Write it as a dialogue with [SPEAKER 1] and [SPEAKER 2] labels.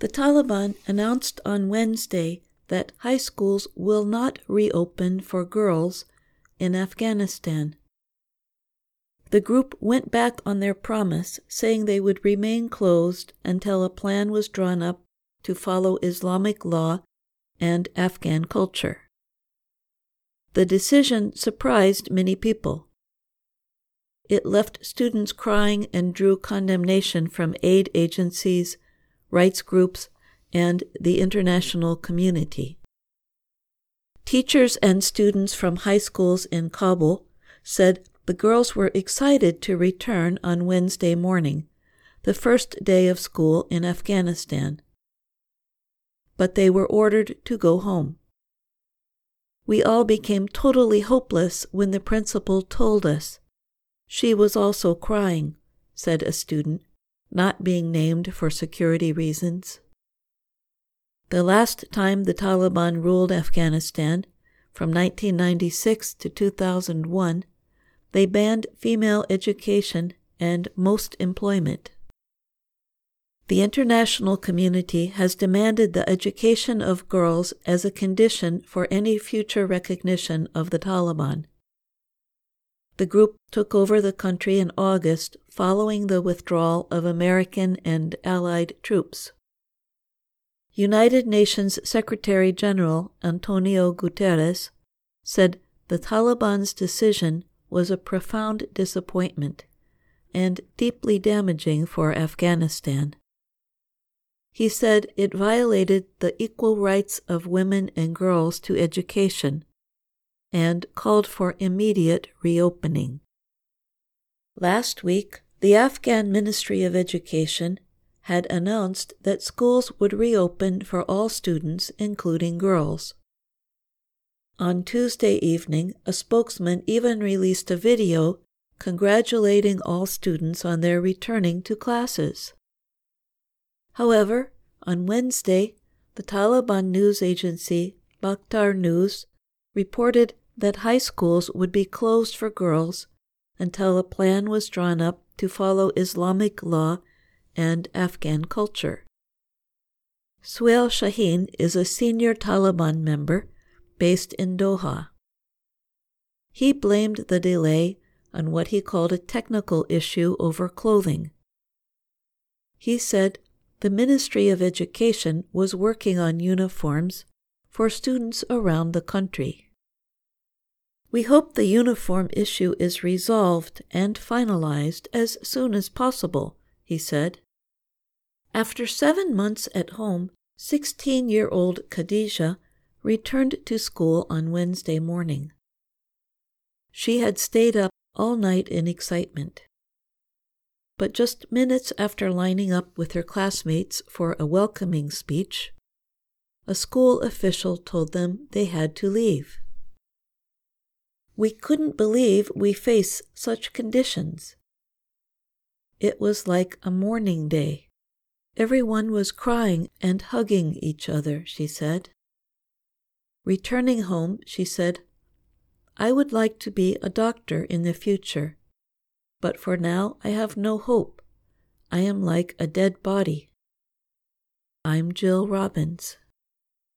[SPEAKER 1] The Taliban announced on Wednesday that high schools will not reopen for girls in Afghanistan. The group went back on their promise, saying they would remain closed until a plan was drawn up to follow Islamic law and Afghan culture. The decision surprised many people. It left students crying and drew condemnation from aid agencies, rights groups, and the international community. Teachers and students from high schools in Kabul said the girls were excited to return on Wednesday morning, the first day of school in Afghanistan. But they were ordered to go home. We all became totally hopeless when the principal told us. She was also crying, said a student, not being named for security reasons. The last time the Taliban ruled Afghanistan, from 1996 to 2001, they banned female education and most employment. The international community has demanded the education of girls as a condition for any future recognition of the Taliban. The group took over the country in August following the withdrawal of American and Allied troops. United Nations Secretary General Antonio Guterres said the Taliban's decision was a profound disappointment and deeply damaging for Afghanistan. He said it violated the equal rights of women and girls to education and called for immediate reopening. Last week, the Afghan Ministry of Education had announced that schools would reopen for all students, including girls. On Tuesday evening, a spokesman even released a video congratulating all students on their returning to classes. However, on Wednesday, the Taliban news agency Bakhtar News reported that high schools would be closed for girls until a plan was drawn up to follow Islamic law and Afghan culture. Suhail Shaheen is a senior Taliban member based in Doha. He blamed the delay on what he called a technical issue over clothing. He said the Ministry of Education was working on uniforms for students around the country. We hope the uniform issue is resolved and finalized as soon as possible, he said. After seven months at home, 16 year old Khadija returned to school on Wednesday morning. She had stayed up all night in excitement. But just minutes after lining up with her classmates for a welcoming speech, a school official told them they had to leave. We couldn't believe we face such conditions. It was like a mourning day. Everyone was crying and hugging each other, she said. Returning home, she said, I would like to be a doctor in the future, but for now I have no hope. I am like a dead body. I'm Jill Robbins.